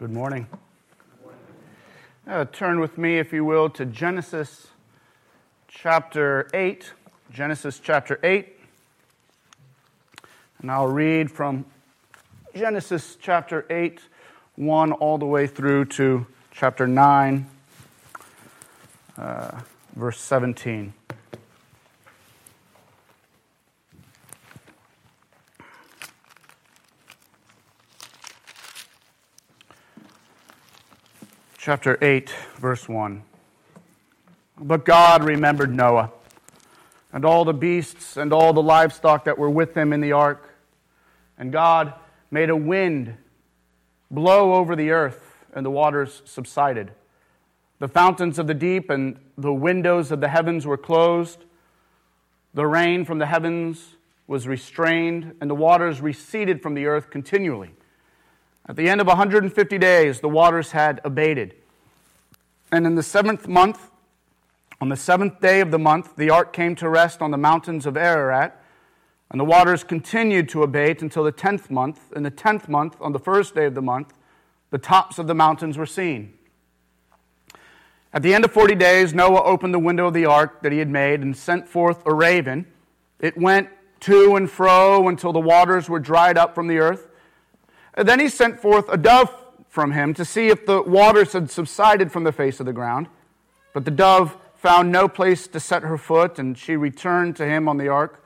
Good morning. Uh, turn with me, if you will, to Genesis chapter 8. Genesis chapter 8. And I'll read from Genesis chapter 8, 1 all the way through to chapter 9, uh, verse 17. Chapter 8, verse 1. But God remembered Noah and all the beasts and all the livestock that were with him in the ark. And God made a wind blow over the earth, and the waters subsided. The fountains of the deep and the windows of the heavens were closed. The rain from the heavens was restrained, and the waters receded from the earth continually. At the end of 150 days, the waters had abated. And in the seventh month, on the seventh day of the month, the ark came to rest on the mountains of Ararat, and the waters continued to abate until the tenth month. In the tenth month, on the first day of the month, the tops of the mountains were seen. At the end of forty days, Noah opened the window of the ark that he had made and sent forth a raven. It went to and fro until the waters were dried up from the earth. Then he sent forth a dove from him to see if the waters had subsided from the face of the ground. But the dove found no place to set her foot, and she returned to him on the ark,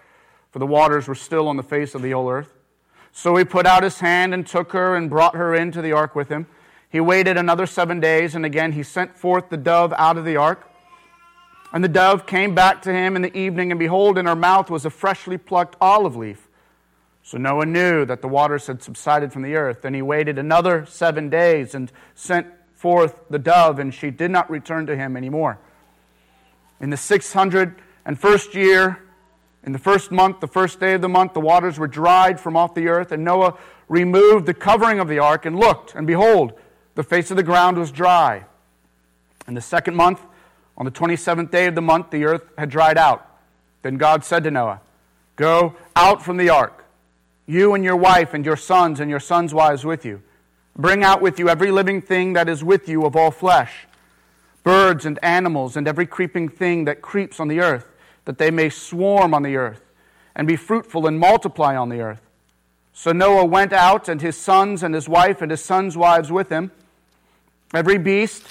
for the waters were still on the face of the whole earth. So he put out his hand and took her and brought her into the ark with him. He waited another seven days, and again he sent forth the dove out of the ark. And the dove came back to him in the evening, and behold, in her mouth was a freshly plucked olive leaf. So Noah knew that the waters had subsided from the earth. Then he waited another seven days and sent forth the dove, and she did not return to him anymore. In the 601st year, in the first month, the first day of the month, the waters were dried from off the earth, and Noah removed the covering of the ark and looked, and behold, the face of the ground was dry. In the second month, on the 27th day of the month, the earth had dried out. Then God said to Noah, Go out from the ark you and your wife and your sons and your sons' wives with you. Bring out with you every living thing that is with you of all flesh, birds and animals, and every creeping thing that creeps on the earth, that they may swarm on the earth, and be fruitful and multiply on the earth. So Noah went out, and his sons and his wife and his sons' wives with him. Every beast,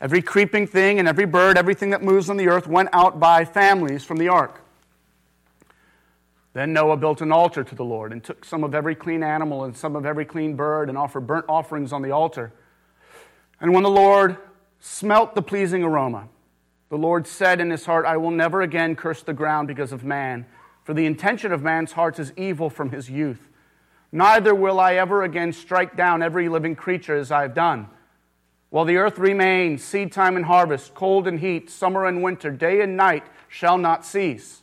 every creeping thing, and every bird, everything that moves on the earth, went out by families from the ark. Then Noah built an altar to the Lord and took some of every clean animal and some of every clean bird and offered burnt offerings on the altar. And when the Lord smelt the pleasing aroma, the Lord said in his heart, I will never again curse the ground because of man, for the intention of man's heart is evil from his youth. Neither will I ever again strike down every living creature as I have done. While the earth remains, seed time and harvest, cold and heat, summer and winter, day and night shall not cease.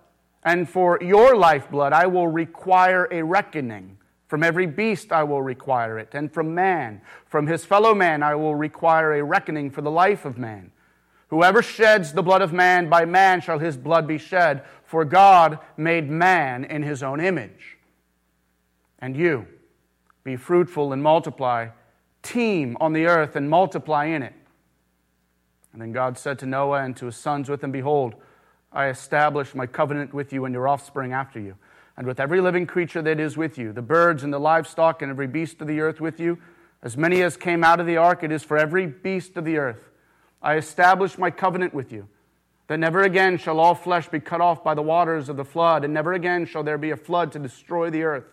And for your lifeblood, I will require a reckoning. From every beast, I will require it. And from man, from his fellow man, I will require a reckoning for the life of man. Whoever sheds the blood of man, by man shall his blood be shed. For God made man in his own image. And you, be fruitful and multiply, teem on the earth and multiply in it. And then God said to Noah and to his sons with him, Behold, I establish my covenant with you and your offspring after you, and with every living creature that is with you, the birds and the livestock and every beast of the earth with you, as many as came out of the ark, it is for every beast of the earth. I establish my covenant with you, that never again shall all flesh be cut off by the waters of the flood, and never again shall there be a flood to destroy the earth.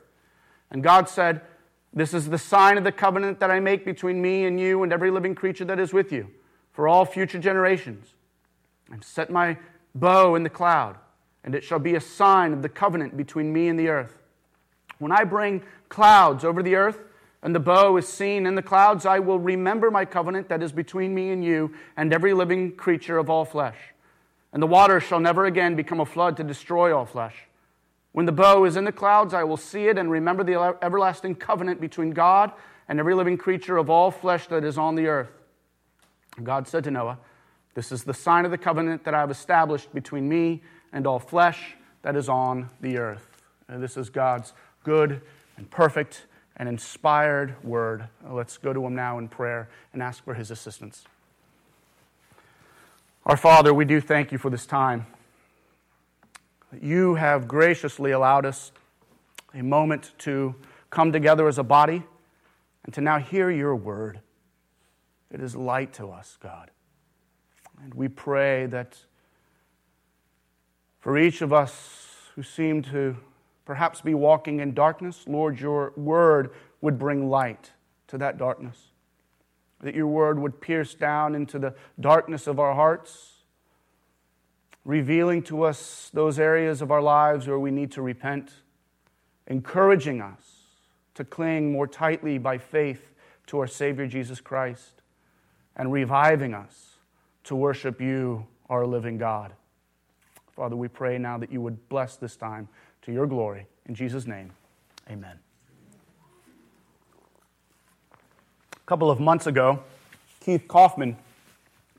And God said, This is the sign of the covenant that I make between me and you and every living creature that is with you, for all future generations. I've set my bow in the cloud, and it shall be a sign of the covenant between me and the earth. When I bring clouds over the earth, and the bow is seen in the clouds, I will remember my covenant that is between me and you and every living creature of all flesh. And the water shall never again become a flood to destroy all flesh. When the bow is in the clouds, I will see it and remember the everlasting covenant between God and every living creature of all flesh that is on the earth. God said to Noah, This is the sign of the covenant that I have established between me and all flesh that is on the earth. And this is God's good and perfect and inspired word. Let's go to him now in prayer and ask for his assistance. Our Father, we do thank you for this time. You have graciously allowed us a moment to come together as a body and to now hear your word. It is light to us, God. And we pray that for each of us who seem to perhaps be walking in darkness, Lord, your word would bring light to that darkness. That your word would pierce down into the darkness of our hearts, revealing to us those areas of our lives where we need to repent, encouraging us to cling more tightly by faith to our Savior Jesus Christ, and reviving us to worship you, our living God. Father, we pray now that you would bless this time to your glory. In Jesus' name, amen. A couple of months ago, Keith Kaufman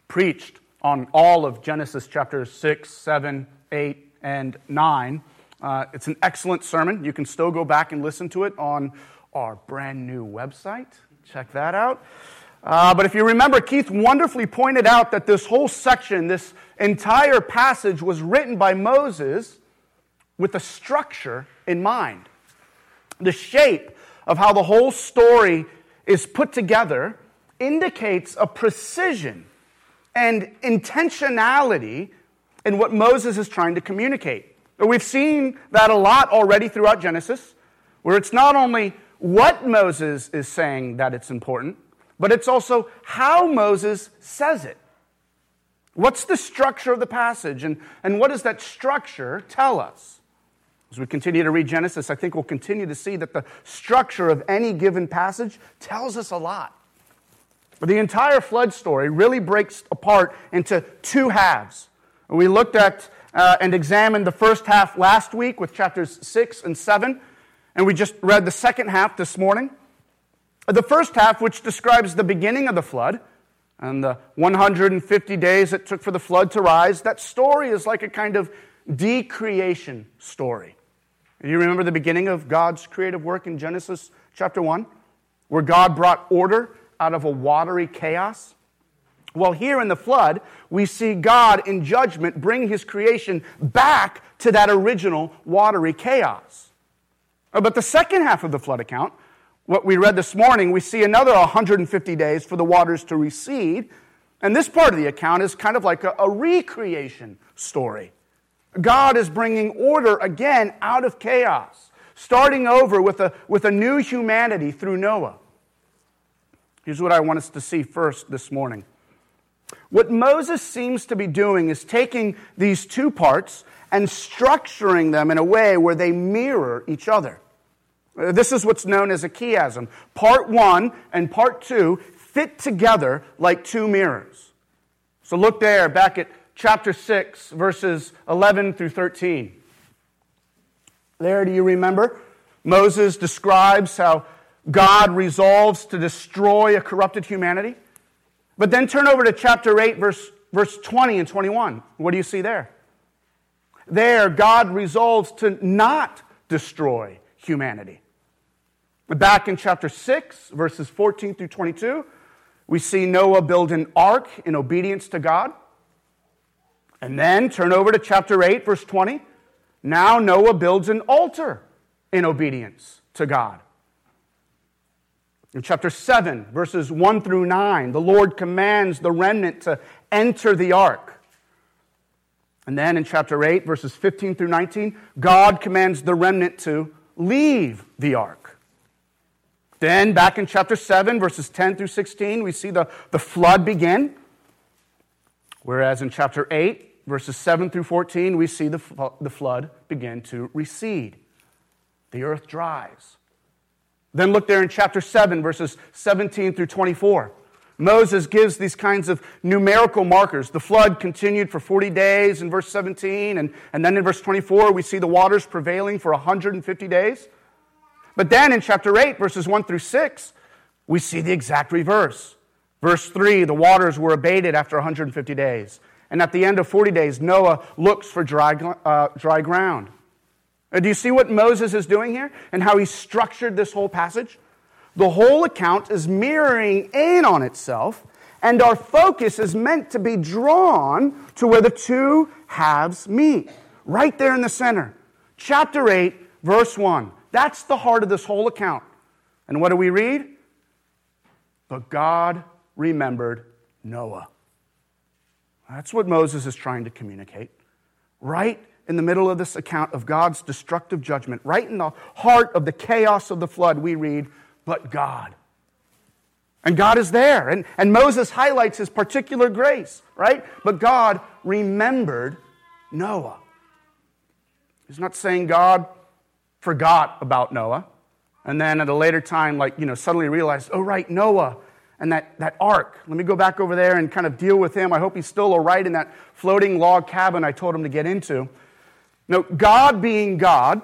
preached on all of Genesis chapters 6, 7, 8, and 9. Uh, it's an excellent sermon. You can still go back and listen to it on our brand new website. Check that out. Uh, but if you remember, Keith wonderfully pointed out that this whole section, this entire passage, was written by Moses with a structure in mind. The shape of how the whole story is put together indicates a precision and intentionality in what Moses is trying to communicate. We've seen that a lot already throughout Genesis, where it's not only what Moses is saying that it's important, but it's also how Moses says it. What's the structure of the passage, and, and what does that structure tell us? As we continue to read Genesis, I think we'll continue to see that the structure of any given passage tells us a lot. But the entire flood story really breaks apart into two halves. We looked at uh, and examined the first half last week with chapters 6 and 7, and we just read the second half this morning. The first half, which describes the beginning of the flood and the 150 days it took for the flood to rise, that story is like a kind of decreation story. Do you remember the beginning of God's creative work in Genesis chapter 1, where God brought order out of a watery chaos? Well, here in the flood, we see God in judgment bring his creation back to that original watery chaos. Uh, but the second half of the flood account, what we read this morning, we see another 150 days for the waters to recede. And this part of the account is kind of like a, a recreation story. God is bringing order again out of chaos, starting over with a, with a new humanity through Noah. Here's what I want us to see first this morning. What Moses seems to be doing is taking these two parts and structuring them in a way where they mirror each other. Uh, this is what's known as a chiasm. Part one and part two fit together like two mirrors. So look there, back at chapter 6, verses 11 through 13. There, do you remember? Moses describes how God resolves to destroy a corrupted humanity. But then turn over to chapter 8, verse, verse 20 and 21. What do you see there? There, God resolves to not destroy humanity. Back in chapter 6, verses 14 through 22, we see Noah build an ark in obedience to God. And then turn over to chapter 8, verse 20. Now Noah builds an altar in obedience to God. In chapter 7, verses 1 through 9, the Lord commands the remnant to enter the ark. And then in chapter 8, verses 15 through 19, God commands the remnant to leave the ark. Then back in chapter 7, verses 10 through 16, we see the, the flood begin. Whereas in chapter 8, verses 7 through 14, we see the, the flood begin to recede. The earth dries. Then look there in chapter 7, verses 17 through 24. Moses gives these kinds of numerical markers. The flood continued for 40 days in verse 17, and, and then in verse 24, we see the waters prevailing for 150 days. But then in chapter 8, verses 1 through 6, we see the exact reverse. Verse 3 the waters were abated after 150 days. And at the end of 40 days, Noah looks for dry, uh, dry ground. Do you see what Moses is doing here and how he structured this whole passage? The whole account is mirroring in on itself, and our focus is meant to be drawn to where the two halves meet, right there in the center. Chapter 8, verse 1. That's the heart of this whole account. And what do we read? But God remembered Noah. That's what Moses is trying to communicate. Right in the middle of this account of God's destructive judgment, right in the heart of the chaos of the flood, we read, But God. And God is there. And, and Moses highlights his particular grace, right? But God remembered Noah. He's not saying God forgot about Noah and then at a later time, like, you know, suddenly realized, oh, right, Noah and that, that ark. Let me go back over there and kind of deal with him. I hope he's still all right in that floating log cabin I told him to get into. No, God being God,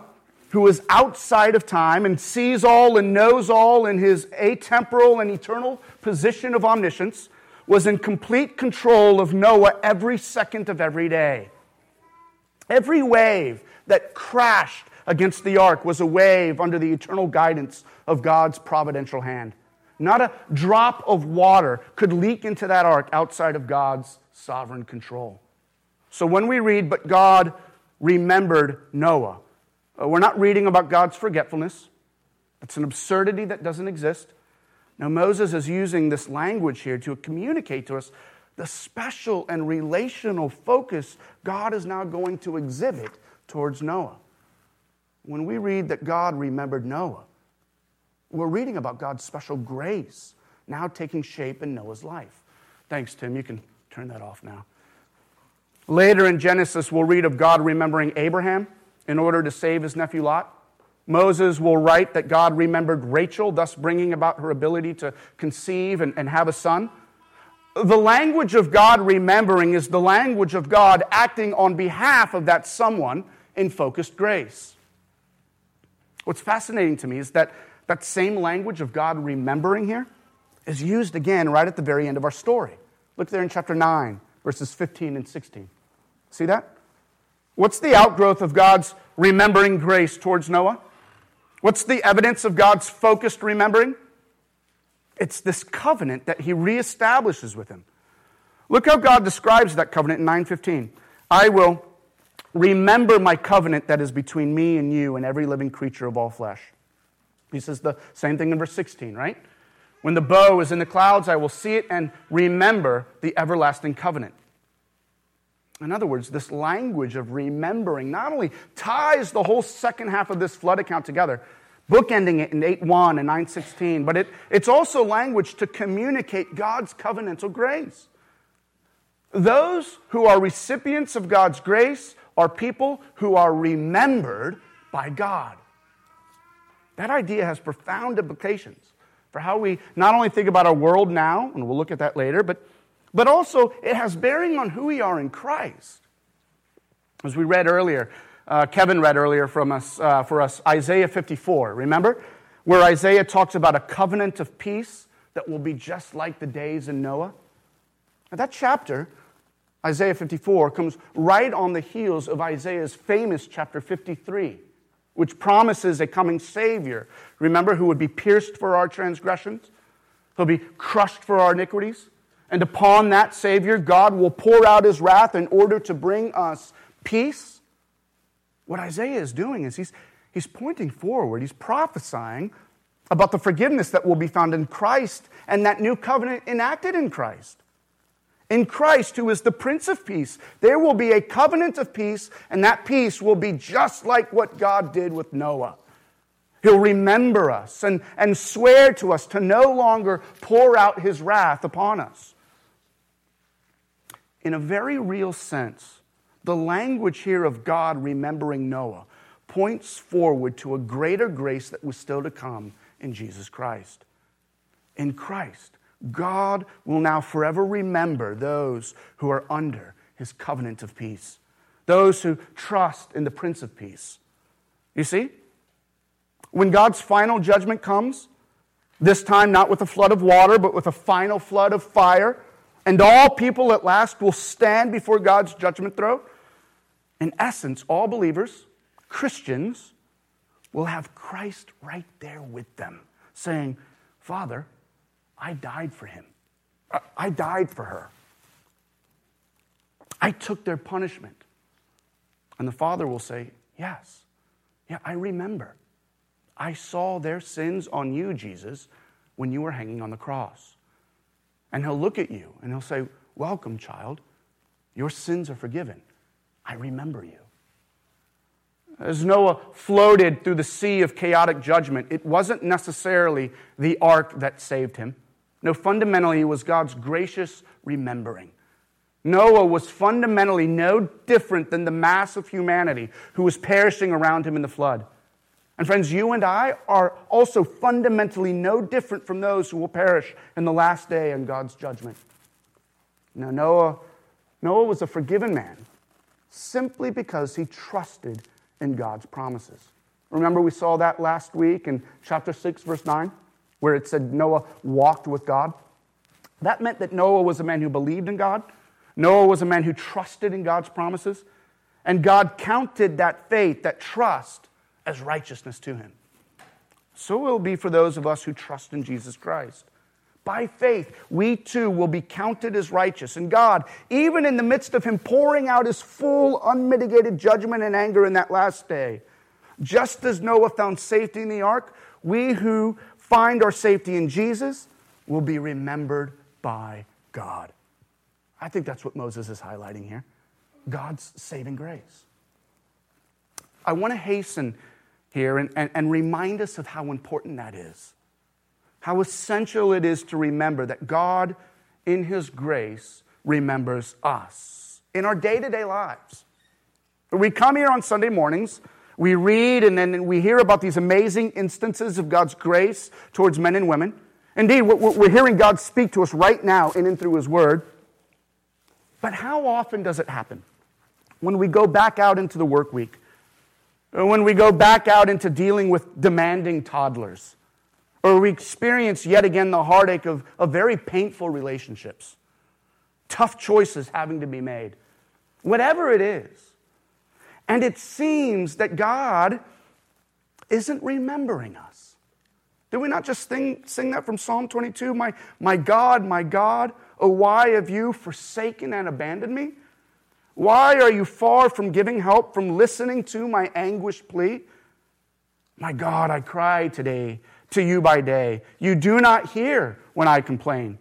who is outside of time and sees all and knows all in his atemporal and eternal position of omniscience, was in complete control of Noah every second of every day. Every wave that crashed against the ark was a wave under the eternal guidance of God's providential hand. Not a drop of water could leak into that ark outside of God's sovereign control. So when we read, but God remembered Noah. Uh, we're not reading about God's forgetfulness. It's an absurdity that doesn't exist. Now, Moses is using this language here to communicate to us the special and relational focus God is now going to exhibit towards Noah. When we read that God remembered Noah, we're reading about God's special grace now taking shape in Noah's life. Thanks, Tim. You can turn that off now. Later in Genesis, we'll read of God remembering Abraham in order to save his nephew Lot. Moses will write that God remembered Rachel, thus bringing about her ability to conceive and, and have a son. The language of God remembering is the language of God acting on behalf of that someone in focused grace. What's fascinating to me is that that same language of God remembering here is used again right at the very end of our story. Look there in chapter 9, verses 15 and 16. See that? What's the outgrowth of God's remembering grace towards Noah? What's the evidence of God's focused remembering? It's this covenant that he reestablishes with him. Look how God describes that covenant in 9:15. I will remember my covenant that is between me and you and every living creature of all flesh. He says the same thing in verse 16, right? When the bow is in the clouds, I will see it and remember the everlasting covenant. In other words, this language of remembering not only ties the whole second half of this flood account together, bookending it in 8.1 and 9.16, but it, it's also language to communicate God's covenantal grace. Those who are recipients of God's grace are people who are remembered by God. That idea has profound implications for how we not only think about our world now, and we'll look at that later, but but also it has bearing on who we are in Christ. As we read earlier, uh, Kevin read earlier from us, uh, for us Isaiah 54, remember? Where Isaiah talks about a covenant of peace that will be just like the days in Noah. Now, that chapter, Isaiah 54, comes right on the heels of Isaiah's famous chapter 53, which promises a coming Savior, remember, who would be pierced for our transgressions, who'll be crushed for our iniquities. And upon that Savior, God will pour out his wrath in order to bring us peace. What Isaiah is doing is he's, he's pointing forward, he's prophesying about the forgiveness that will be found in Christ and that new covenant enacted in Christ. In Christ, who is the Prince of Peace, there will be a covenant of peace, and that peace will be just like what God did with Noah. He'll remember us and, and swear to us to no longer pour out his wrath upon us in a very real sense, the language here of God remembering Noah points forward to a greater grace that was still to come in Jesus Christ. In Christ, God will now forever remember those who are under his covenant of peace, those who trust in the Prince of Peace. You see? When God's final judgment comes, this time not with a flood of water, but with a final flood of fire, and all people at last will stand before God's judgment throne. In essence, all believers, Christians, will have Christ right there with them, saying, Father, I died for him. I died for her. I took their punishment. And the Father will say, Yes, yeah, I remember. I saw their sins on you, Jesus, when you were hanging on the cross. And he'll look at you and he'll say, Welcome, child. Your sins are forgiven. I remember you. As Noah floated through the sea of chaotic judgment, it wasn't necessarily the ark that saved him. No, fundamentally, it was God's gracious remembering. Noah was fundamentally no different than the mass of humanity who was perishing around him in the flood. And friends, you and I are also fundamentally no different from those who will perish in the last day in God's judgment. Now, Noah, Noah was a forgiven man simply because he trusted in God's promises. Remember, we saw that last week in chapter 6, verse 9, where it said Noah walked with God. That meant that Noah was a man who believed in God. Noah was a man who trusted in God's promises. And God counted that faith, that trust, as righteousness to him. So will be for those of us who trust in Jesus Christ. By faith, we too will be counted as righteous. And God, even in the midst of Him pouring out His full, unmitigated judgment and anger in that last day, just as Noah found safety in the ark, we who find our safety in Jesus will be remembered by God. I think that's what Moses is highlighting here God's saving grace. I want to hasten here and, and, and remind us of how important that is. How essential it is to remember that God, in His grace, remembers us in our day to day lives. We come here on Sunday mornings, we read, and then we hear about these amazing instances of God's grace towards men and women. Indeed, we're hearing God speak to us right now in and through His Word. But how often does it happen? When we go back out into the work week, when we go back out into dealing with demanding toddlers, or we experience yet again the heartache of, of very painful relationships, tough choices having to be made, whatever it is. And it seems that God isn't remembering us. Did we not just sing, sing that from Psalm 22? My, my God, my God, oh, why have you forsaken and abandoned me? Why are you far from giving help, from listening to my anguished plea? My God, I cry today to you by day. You do not hear when I complain.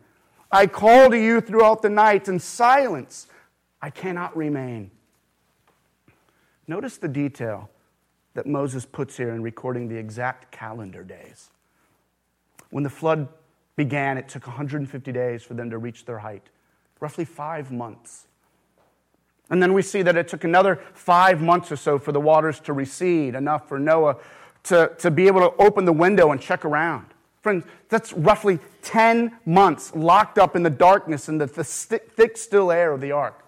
I call to you throughout the night in silence. I cannot remain. Notice the detail that Moses puts here in recording the exact calendar days. When the flood began, it took 150 days for them to reach their height, roughly five months. And then we see that it took another five months or so for the waters to recede, enough for Noah to, to be able to open the window and check around. Friends, that's roughly 10 months locked up in the darkness and the, the thick, still air of the ark.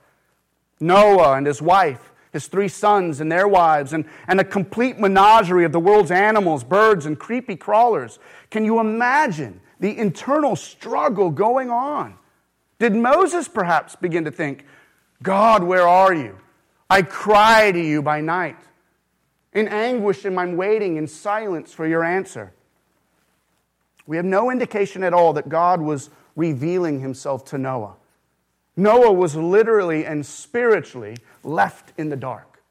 Noah and his wife, his three sons and their wives, and, and a complete menagerie of the world's animals, birds, and creepy crawlers. Can you imagine the internal struggle going on? Did Moses perhaps begin to think, God, where are you? I cry to you by night. In anguish am I waiting in silence for your answer. We have no indication at all that God was revealing himself to Noah. Noah was literally and spiritually left in the dark.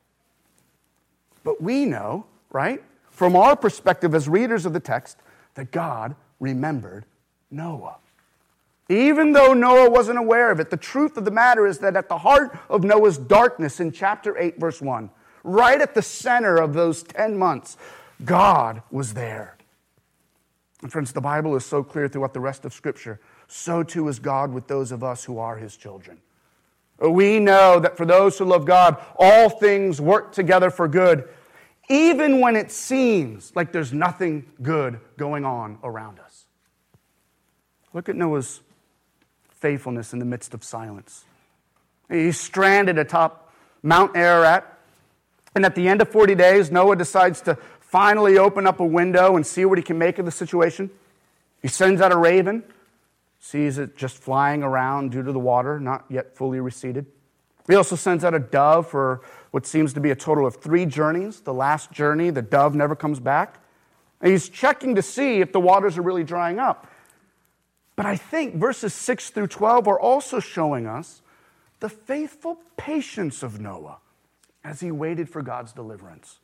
But we know, right, from our perspective as readers of the text, that God remembered Noah. Even though Noah wasn't aware of it, the truth of the matter is that at the heart of Noah's darkness in chapter 8, verse 1, right at the center of those 10 months, God was there. And friends, the Bible is so clear throughout the rest of Scripture. So too is God with those of us who are His children. We know that for those who love God, all things work together for good, even when it seems like there's nothing good going on around us. Look at Noah's faithfulness in the midst of silence. He's stranded atop Mount Ararat, and at the end of 40 days, Noah decides to finally open up a window and see what he can make of the situation. He sends out a raven, sees it just flying around due to the water, not yet fully receded. He also sends out a dove for what seems to be a total of three journeys. The last journey, the dove never comes back. And he's checking to see if the waters are really drying up. But I think verses 6 through 12 are also showing us the faithful patience of Noah as he waited for God's deliverance.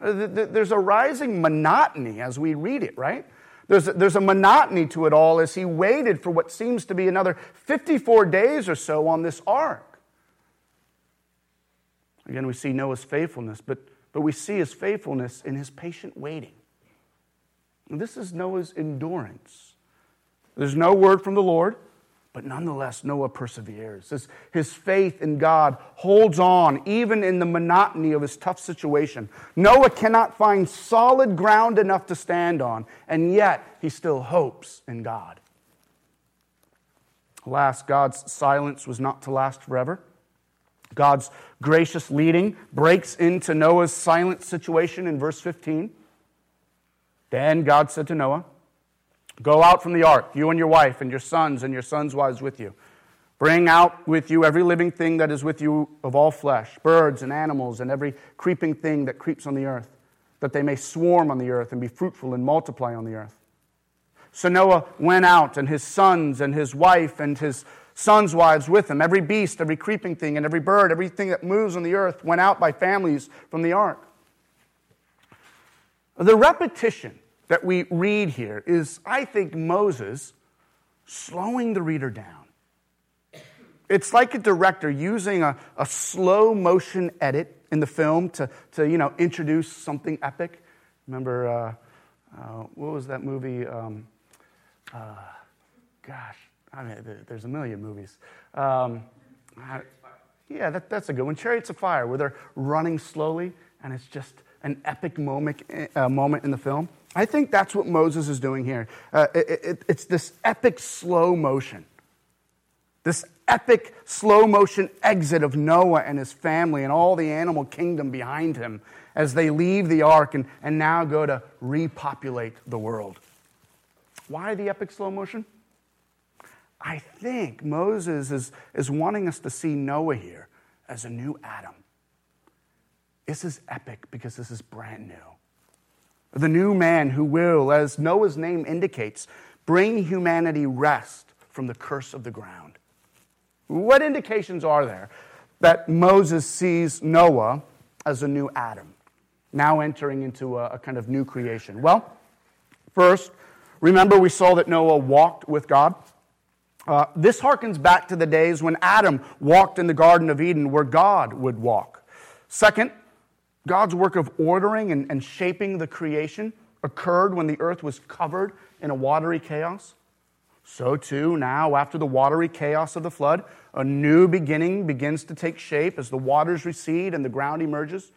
Uh, there's a rising monotony as we read it, right? There's a, there's a monotony to it all as he waited for what seems to be another 54 days or so on this ark. Again, we see Noah's faithfulness, but, but we see his faithfulness in his patient waiting. And this is Noah's endurance. There's no word from the Lord. But nonetheless, Noah perseveres. His, his faith in God holds on even in the monotony of his tough situation. Noah cannot find solid ground enough to stand on, and yet he still hopes in God. Alas, God's silence was not to last forever. God's gracious leading breaks into Noah's silent situation in verse 15. Then God said to Noah, Go out from the ark, you and your wife, and your sons and your sons' wives with you. Bring out with you every living thing that is with you of all flesh, birds and animals, and every creeping thing that creeps on the earth, that they may swarm on the earth and be fruitful and multiply on the earth. So Noah went out, and his sons and his wife and his sons' wives with him. Every beast, every creeping thing, and every bird, everything that moves on the earth went out by families from the ark. The repetition that we read here is, I think, Moses slowing the reader down. It's like a director using a, a slow motion edit in the film to, to you know, introduce something epic. Remember, uh, uh, what was that movie? Um, uh, gosh, I mean, there's a million movies. Um, I, yeah, that, that's a good one. Chariots of Fire, where they're running slowly and it's just an epic moment, uh, moment in the film. I think that's what Moses is doing here. Uh, it, it, it's this epic slow motion, this epic slow motion exit of Noah and his family and all the animal kingdom behind him as they leave the ark and, and now go to repopulate the world. Why the epic slow motion? I think Moses is, is wanting us to see Noah here as a new Adam. This is epic because this is brand new the new man who will, as Noah's name indicates, bring humanity rest from the curse of the ground. What indications are there that Moses sees Noah as a new Adam, now entering into a, a kind of new creation? Well, first, remember we saw that Noah walked with God. Uh, this harkens back to the days when Adam walked in the Garden of Eden where God would walk. Second, God's work of ordering and, and shaping the creation occurred when the earth was covered in a watery chaos. So, too, now, after the watery chaos of the flood, a new beginning begins to take shape as the waters recede and the ground emerges.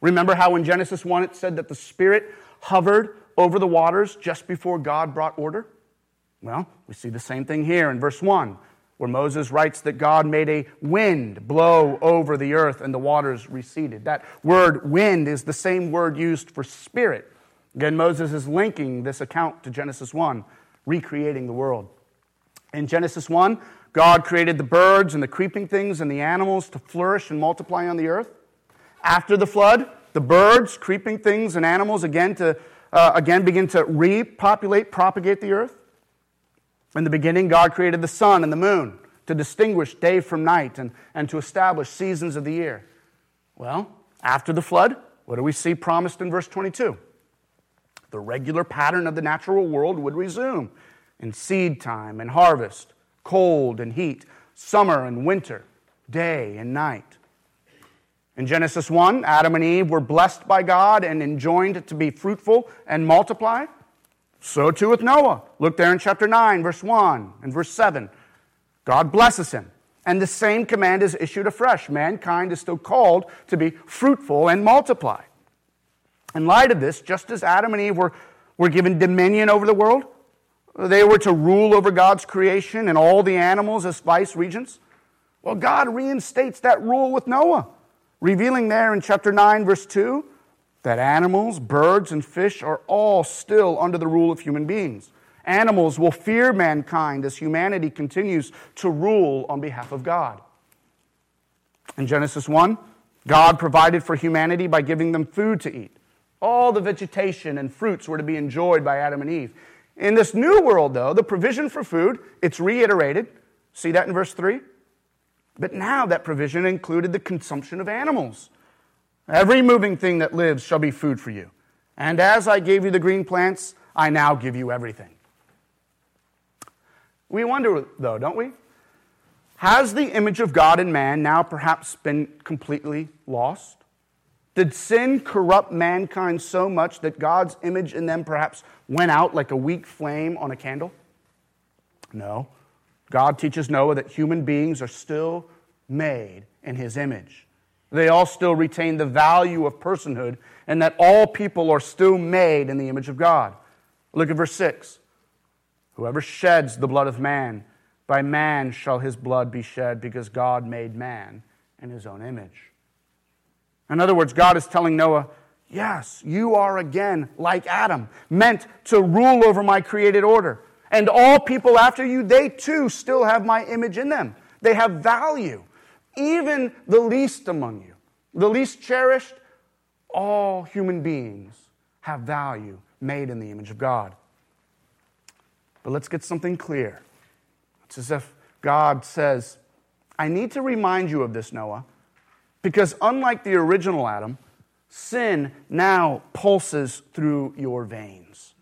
Remember how in Genesis 1 it said that the Spirit hovered over the waters just before God brought order? Well, we see the same thing here in verse 1 where Moses writes that God made a wind blow over the earth and the waters receded. That word wind is the same word used for spirit. Again, Moses is linking this account to Genesis 1, recreating the world. In Genesis 1, God created the birds and the creeping things and the animals to flourish and multiply on the earth. After the flood, the birds, creeping things, and animals again to uh, again begin to repopulate, propagate the earth. In the beginning, God created the sun and the moon to distinguish day from night and, and to establish seasons of the year. Well, after the flood, what do we see promised in verse 22? The regular pattern of the natural world would resume in seed time and harvest, cold and heat, summer and winter, day and night. In Genesis 1, Adam and Eve were blessed by God and enjoined to be fruitful and multiply. So too with Noah. Look there in chapter 9, verse 1 and verse 7. God blesses him. And the same command is issued afresh. Mankind is still called to be fruitful and multiply. In light of this, just as Adam and Eve were, were given dominion over the world, they were to rule over God's creation and all the animals as vice regents. Well, God reinstates that rule with Noah, revealing there in chapter 9, verse 2, that animals, birds, and fish are all still under the rule of human beings. Animals will fear mankind as humanity continues to rule on behalf of God. In Genesis 1, God provided for humanity by giving them food to eat. All the vegetation and fruits were to be enjoyed by Adam and Eve. In this new world, though, the provision for food, it's reiterated. See that in verse 3? But now that provision included the consumption of animals. Every moving thing that lives shall be food for you. And as I gave you the green plants, I now give you everything. We wonder, though, don't we? Has the image of God in man now perhaps been completely lost? Did sin corrupt mankind so much that God's image in them perhaps went out like a weak flame on a candle? No. God teaches Noah that human beings are still made in his image. They all still retain the value of personhood, and that all people are still made in the image of God. Look at verse 6. Whoever sheds the blood of man, by man shall his blood be shed, because God made man in his own image. In other words, God is telling Noah, Yes, you are again like Adam, meant to rule over my created order. And all people after you, they too still have my image in them. They have value. Even the least among you, the least cherished, all human beings have value made in the image of God. But let's get something clear. It's as if God says, I need to remind you of this, Noah, because unlike the original Adam, sin now pulses through your veins.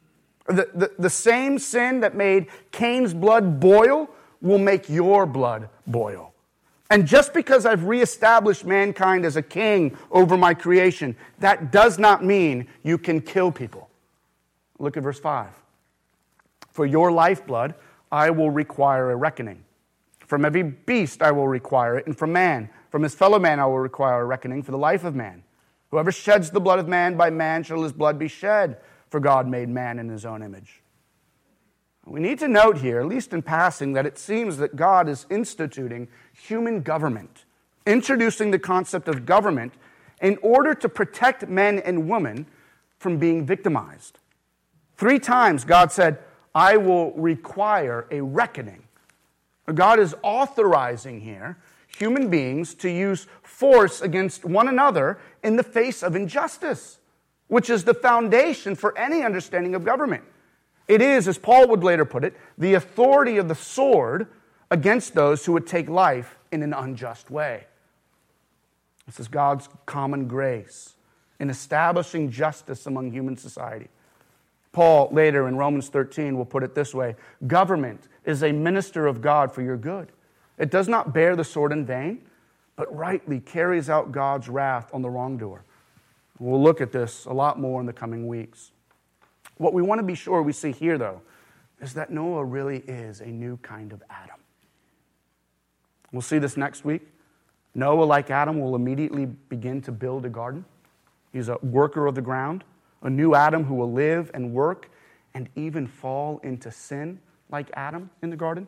The, the, the, same sin that made Cain's blood boil will make your blood boil. And just because I've reestablished mankind as a king over my creation, that does not mean you can kill people. Look at verse 5. For your lifeblood, I will require a reckoning. From every beast, I will require it, and from man, from his fellow man, I will require a reckoning for the life of man. Whoever sheds the blood of man, by man shall his blood be shed, for God made man in his own image. We need to note here, at least in passing, that it seems that God is instituting human government, introducing the concept of government in order to protect men and women from being victimized. Three times God said, I will require a reckoning. God is authorizing here human beings to use force against one another in the face of injustice, which is the foundation for any understanding of government. It is, as Paul would later put it, the authority of the sword against those who would take life in an unjust way. This is God's common grace in establishing justice among human society. Paul, later in Romans 13, will put it this way Government is a minister of God for your good. It does not bear the sword in vain, but rightly carries out God's wrath on the wrongdoer. We'll look at this a lot more in the coming weeks. What we want to be sure we see here, though, is that Noah really is a new kind of Adam. We'll see this next week. Noah, like Adam, will immediately begin to build a garden. He's a worker of the ground a new Adam who will live and work and even fall into sin like Adam in the garden.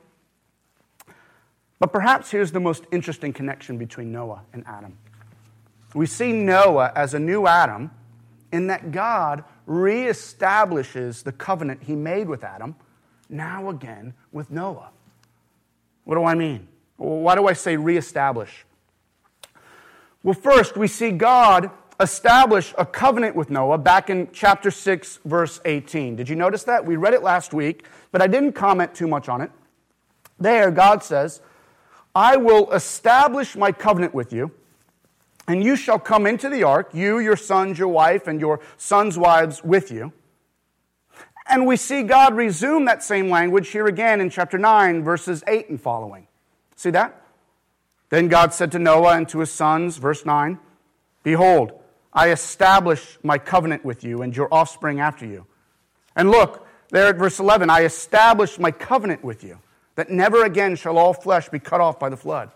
But perhaps here's the most interesting connection between Noah and Adam. We see Noah as a new Adam in that God reestablishes the covenant he made with Adam, now again with Noah. What do I mean? Why do I say reestablish? Well, first, we see God establish a covenant with Noah back in chapter 6, verse 18. Did you notice that? We read it last week, but I didn't comment too much on it. There, God says, I will establish my covenant with you, and you shall come into the ark, you, your sons, your wife, and your sons' wives with you. And we see God resume that same language here again in chapter 9, verses 8 and following. See that? Then God said to Noah and to his sons, verse 9, Behold, I establish my covenant with you and your offspring after you. And look, there at verse 11, I establish my covenant with you, that never again shall all flesh be cut off by the flood.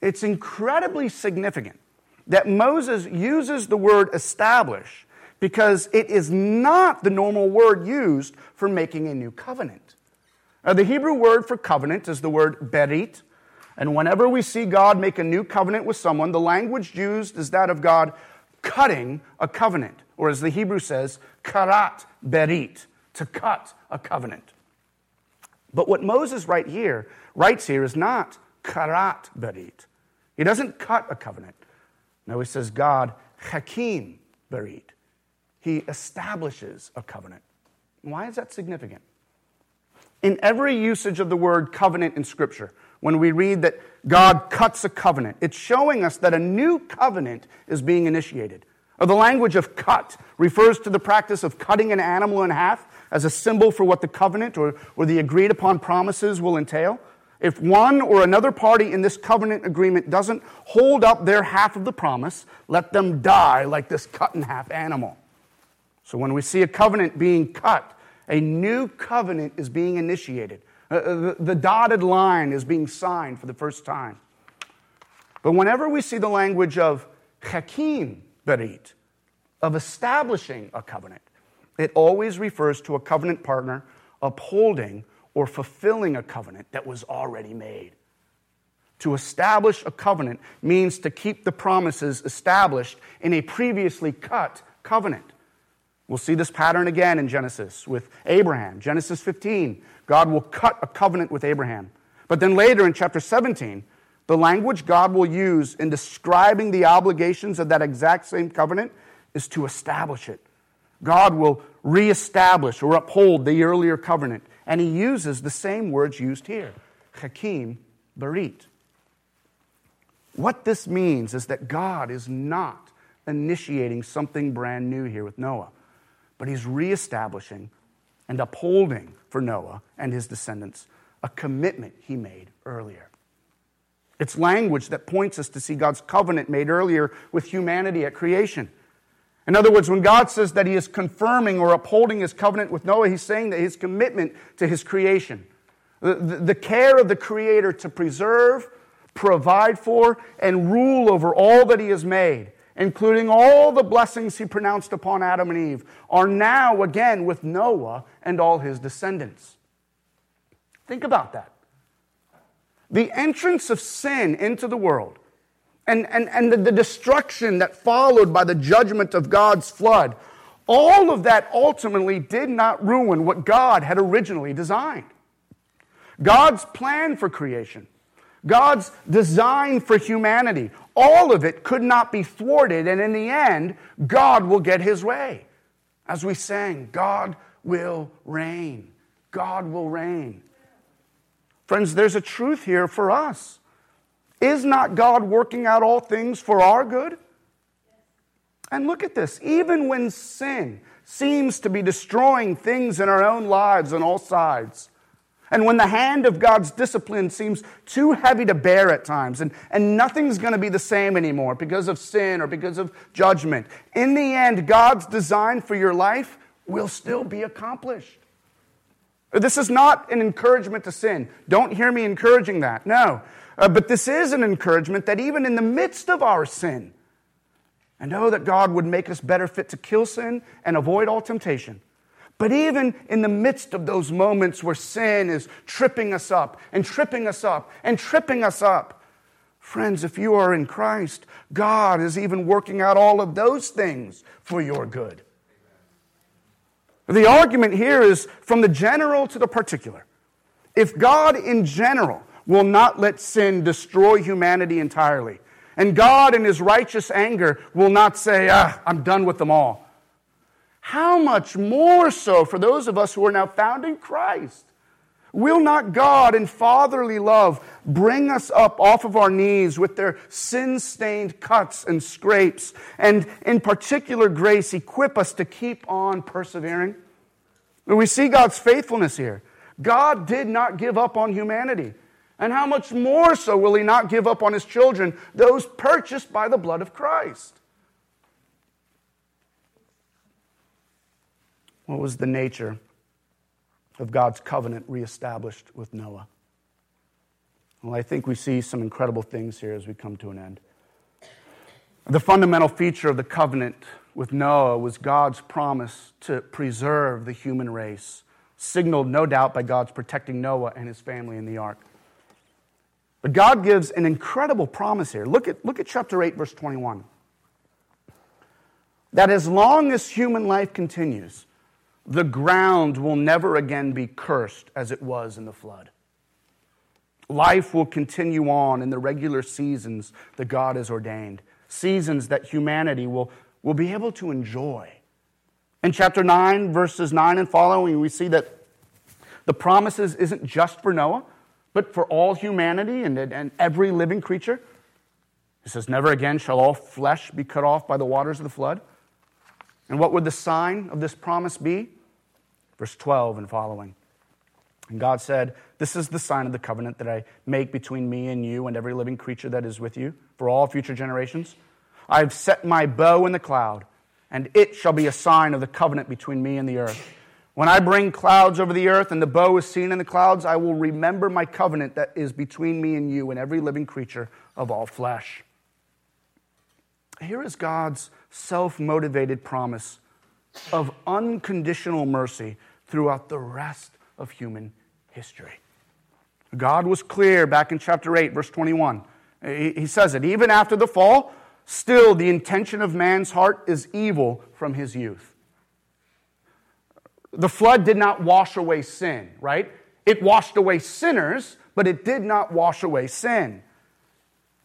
It's incredibly significant that Moses uses the word establish because it is not the normal word used for making a new covenant. Now, the Hebrew word for covenant is the word berit, and whenever we see God make a new covenant with someone, the language used is that of God cutting a covenant, or as the Hebrew says, karat berit, to cut a covenant. But what Moses right here writes here is not karat berit. He doesn't cut a covenant. No, he says God hakim berit. He establishes a covenant. Why is that significant? In every usage of the word covenant in Scripture, when we read that God cuts a covenant, it's showing us that a new covenant is being initiated. Or the language of cut refers to the practice of cutting an animal in half as a symbol for what the covenant or, or the agreed upon promises will entail. If one or another party in this covenant agreement doesn't hold up their half of the promise, let them die like this cut in half animal. So when we see a covenant being cut, a new covenant is being initiated. Uh, uh, the, dotted line is being signed for the first time. But whenever we see the language of hakim berit, of establishing a covenant, it always refers to a covenant partner upholding or fulfilling a covenant that was already made. To establish a covenant means to keep the promises established in a previously cut covenant. We'll see this pattern again in Genesis with Abraham. Genesis 15, God will cut a covenant with Abraham. But then later in chapter 17, the language God will use in describing the obligations of that exact same covenant is to establish it. God will reestablish or uphold the earlier covenant. And he uses the same words used here Hakim, Berit. What this means is that God is not initiating something brand new here with Noah, but he's reestablishing and upholding for Noah and his descendants a commitment he made earlier. It's language that points us to see God's covenant made earlier with humanity at creation. In other words, when God says that He is confirming or upholding His covenant with Noah, He's saying that His commitment to His creation, the, the, care of the Creator to preserve, provide for, and rule over all that He has made, including all the blessings He pronounced upon Adam and Eve, are now again with Noah and all his descendants. Think about that. The entrance of sin into the world and, and, and the, the destruction that followed by the judgment of God's flood, all of that ultimately did not ruin what God had originally designed. God's plan for creation, God's design for humanity, all of it could not be thwarted, and in the end, God will get his way. As we sang, God will reign. God will reign. Friends, there's a truth here for us. Is not God working out all things for our good? And look at this. Even when sin seems to be destroying things in our own lives on all sides, and when the hand of God's discipline seems too heavy to bear at times, and, and nothing's going to be the same anymore because of sin or because of judgment, in the end, God's design for your life will still be accomplished. This is not an encouragement to sin. Don't hear me encouraging that. No. Uh, but this is an encouragement that even in the midst of our sin, I know that God would make us better fit to kill sin and avoid all temptation. But even in the midst of those moments where sin is tripping us up and tripping us up and tripping us up, friends, if you are in Christ, God is even working out all of those things for your good. The argument here is from the general to the particular. If God in general will not let sin destroy humanity entirely. And God, in his righteous anger, will not say, ah, I'm done with them all. How much more so for those of us who are now found in Christ? Will not God, in fatherly love, bring us up off of our knees with their sin stained cuts and scrapes, and in particular grace, equip us to keep on persevering? We see God's faithfulness here. God did not give up on humanity. And how much more so will he not give up on his children, those purchased by the blood of Christ? What was the nature of God's covenant reestablished with Noah? Well, I think we see some incredible things here as we come to an end. The fundamental feature of the covenant with Noah was God's promise to preserve the human race, signaled no doubt by God's protecting Noah and his family in the ark. But God gives an incredible promise here. Look at, look at chapter 8, verse 21. That as long as human life continues, the ground will never again be cursed as it was in the flood. Life will continue on in the regular seasons that God has ordained, seasons that humanity will, will be able to enjoy. In chapter 9, verses 9 and following, we see that the promises isn't just for Noah, but for all humanity and, and every living creature. He says, Never again shall all flesh be cut off by the waters of the flood. And what would the sign of this promise be? Verse 12 and following. And God said, This is the sign of the covenant that I make between me and you and every living creature that is with you for all future generations. I have set my bow in the cloud, and it shall be a sign of the covenant between me and the earth. When I bring clouds over the earth and the bow is seen in the clouds, I will remember my covenant that is between me and you and every living creature of all flesh. Here is God's self motivated promise of unconditional mercy throughout the rest of human history. God was clear back in chapter 8, verse 21. He says it, even after the fall, still the intention of man's heart is evil from his youth. The flood did not wash away sin, right? It washed away sinners, but it did not wash away sin.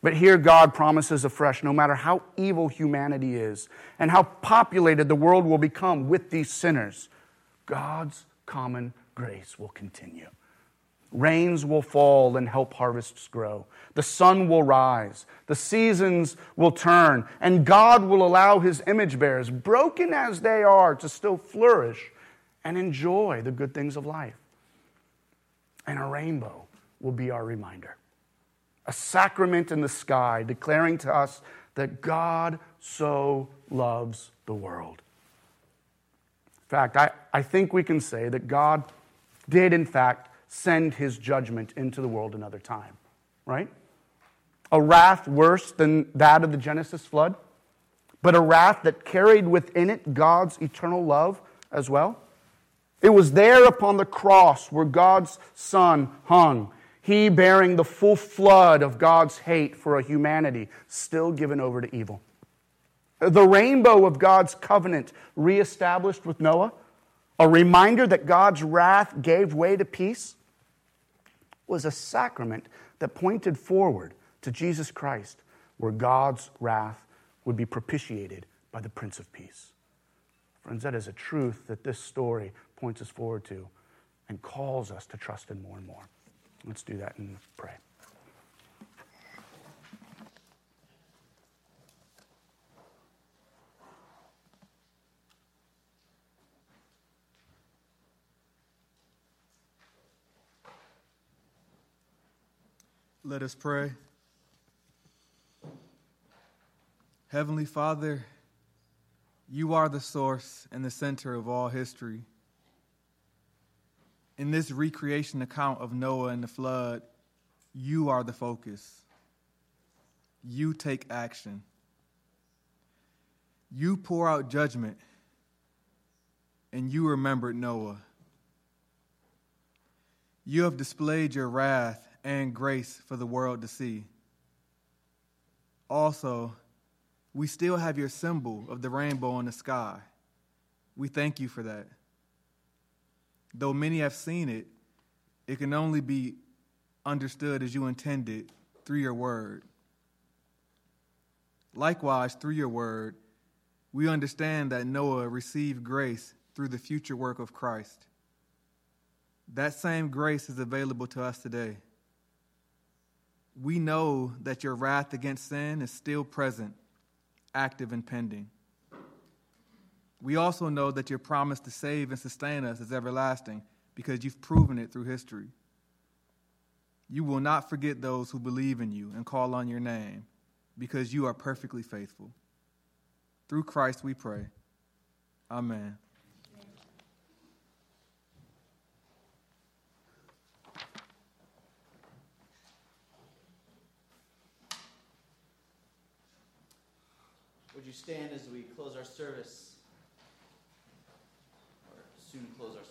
But here God promises afresh no matter how evil humanity is and how populated the world will become with these sinners, God's common grace will continue. Rains will fall and help harvests grow. The sun will rise. The seasons will turn. And God will allow his image bearers, broken as they are, to still flourish and enjoy the good things of life. And a rainbow will be our reminder. A sacrament in the sky declaring to us that God so loves the world. In fact, I, I think we can say that God did, in fact, send his judgment into the world another time, right? A wrath worse than that of the Genesis flood, but a wrath that carried within it God's eternal love as well. It was there upon the cross where God's Son hung, he bearing the full flood of God's hate for a humanity still given over to evil. The rainbow of God's covenant reestablished with Noah, a reminder that God's wrath gave way to peace, was a sacrament that pointed forward to Jesus Christ, where God's wrath would be propitiated by the Prince of Peace. Friends, that is a truth that this story points us forward to and calls us to trust in more and more. Let's do that and pray. Let us pray. Heavenly Father, you are the source and the center of all history. In this recreation account of Noah and the flood, you are the focus. You take action. You pour out judgment, and you remembered Noah. You have displayed your wrath and grace for the world to see. Also, we still have your symbol of the rainbow in the sky. We thank you for that. Though many have seen it, it can only be understood as you intended through your word. Likewise, through your word, we understand that Noah received grace through the future work of Christ. That same grace is available to us today. We know that your wrath against sin is still present, active, and pending. We also know that your promise to save and sustain us is everlasting because you've proven it through history. You will not forget those who believe in you and call on your name because you are perfectly faithful. Through Christ we pray. Amen. would you stand as we close our service? Soon close our